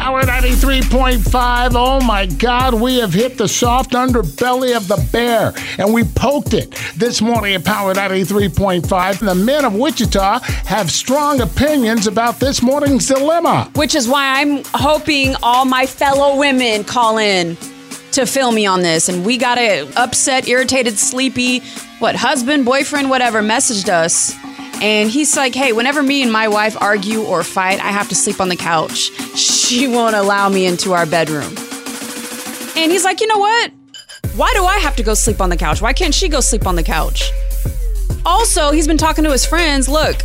Power 93.5. Oh my God, we have hit the soft underbelly of the bear and we poked it this morning at Power 93.5. The men of Wichita have strong opinions about this morning's dilemma. Which is why I'm hoping all my fellow women call in to fill me on this. And we got a upset, irritated, sleepy, what, husband, boyfriend, whatever, messaged us. And he's like, hey, whenever me and my wife argue or fight, I have to sleep on the couch. She won't allow me into our bedroom. And he's like, you know what? Why do I have to go sleep on the couch? Why can't she go sleep on the couch? Also, he's been talking to his friends. Look,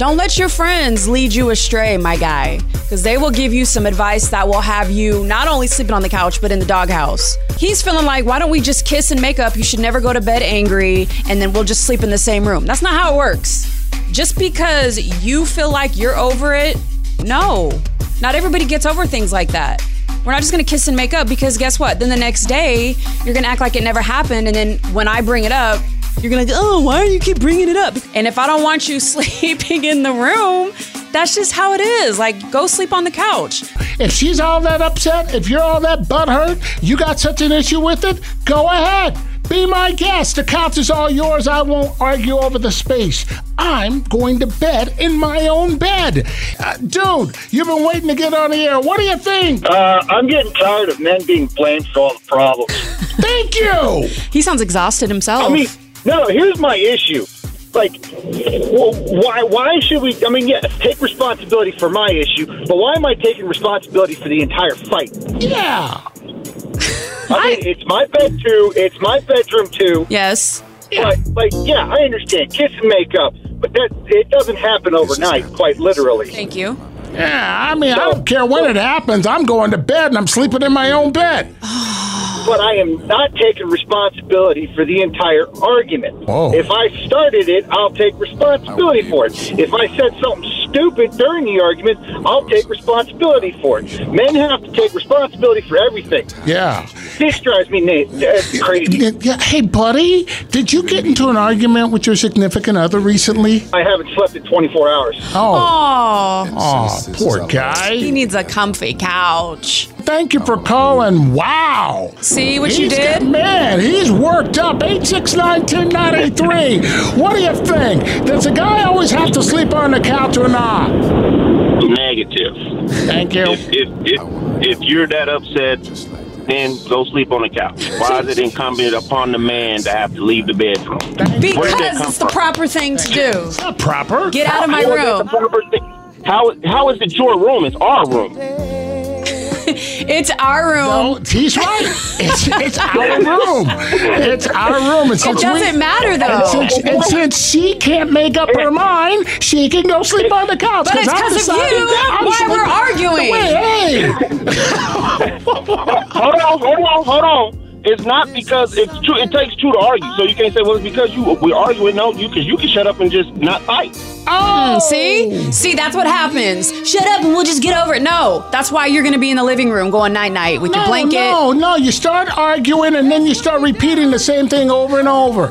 don't let your friends lead you astray, my guy, because they will give you some advice that will have you not only sleeping on the couch, but in the doghouse. He's feeling like, why don't we just kiss and make up? You should never go to bed angry, and then we'll just sleep in the same room. That's not how it works. Just because you feel like you're over it, no. Not everybody gets over things like that. We're not just gonna kiss and make up because guess what? Then the next day, you're gonna act like it never happened, and then when I bring it up, you're gonna go, oh, why do you keep bringing it up? And if I don't want you sleeping in the room, that's just how it is. Like, go sleep on the couch. If she's all that upset, if you're all that butthurt, you got such an issue with it, go ahead. Be my guest. The couch is all yours. I won't argue over the space. I'm going to bed in my own bed. Uh, dude, you've been waiting to get on the air. What do you think? Uh, I'm getting tired of men being blamed for all the problems. Thank you. He sounds exhausted himself. I mean, no, here's my issue. Like, well, why? Why should we? I mean, yes, take responsibility for my issue, but why am I taking responsibility for the entire fight? Yeah. I mean, it's my bed too. It's my bedroom too. yes. But, like, yeah, I understand kiss and make up, but that it doesn't happen overnight. Quite literally. Thank you. Yeah, I mean, I don't care when it happens. I'm going to bed and I'm sleeping in my own bed. Oh, but I am not taking responsibility for the entire argument. Whoa. If I started it, I'll take responsibility for it. If I said something stupid during the argument, I'll take responsibility for it. Men have to take responsibility for everything. Yeah. This drives me na- uh, crazy. Hey, buddy, did you get into an argument with your significant other recently? I haven't slept in 24 hours. Oh, Oh, poor he needs a comfy couch. Thank you for calling. Wow. See what you did? got- man, he's worked up. 869 1093. What do you think? Does a guy always have to sleep on the couch or not? Negative. Thank you. If if if, if you're that upset, then go sleep on the couch. Why is it incumbent upon the man to have to leave the bedroom? Where did that Because come it's the from? proper thing to do. It's not proper. Get out of my How is room. How how is it your room? It's our room. It's our room. No, he's right. It's, it's our room. It's our room. And It since we- doesn't matter And though. since, and since she can't make up her mind, she can go sleep on the couch. But it's I'm 'cause of deciding you I'm why sleeping- we're arguing. Wait, hey. Hold on, hold on, hold on. It's not because it's two. It takes two to argue, so you can't say, "Well, it's because you we're arguing." No, you can you can shut up and just not fight. Oh, oh, See? See, that's what happens. Shut up and we'll just get over it. No, that's why you're going to be in the living room going night night with your blanket. no, no. You start arguing and then you start repeating the same thing over and over.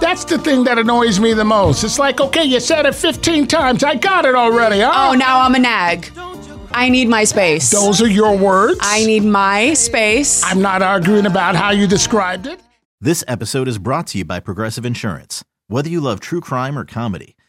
That's the thing that annoys me the most. It's like, okay, you said it 15 times. I got it already. Huh? Oh, now I'm a nag. I need my space. Those are your words. I need my space. I'm not arguing about how you described it. This episode is brought to you by Progressive Insurance. Whether you love true crime or comedy,